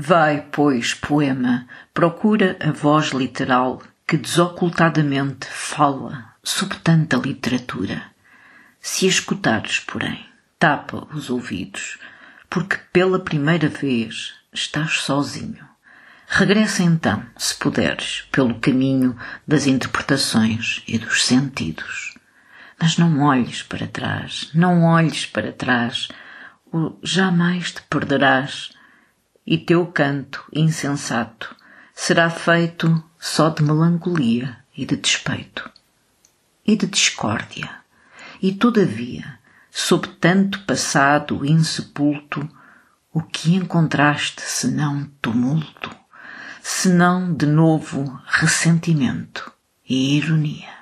Vai, pois, poema, procura a voz literal que desocultadamente fala sob tanta literatura. Se a escutares, porém, tapa os ouvidos, porque pela primeira vez estás sozinho. Regressa então, se puderes, pelo caminho das interpretações e dos sentidos. Mas não olhes para trás, não olhes para trás, ou jamais te perderás, e teu canto insensato será feito só de melancolia e de despeito e de discórdia. E todavia, sob tanto passado insepulto, o que encontraste senão tumulto, senão de novo ressentimento e ironia?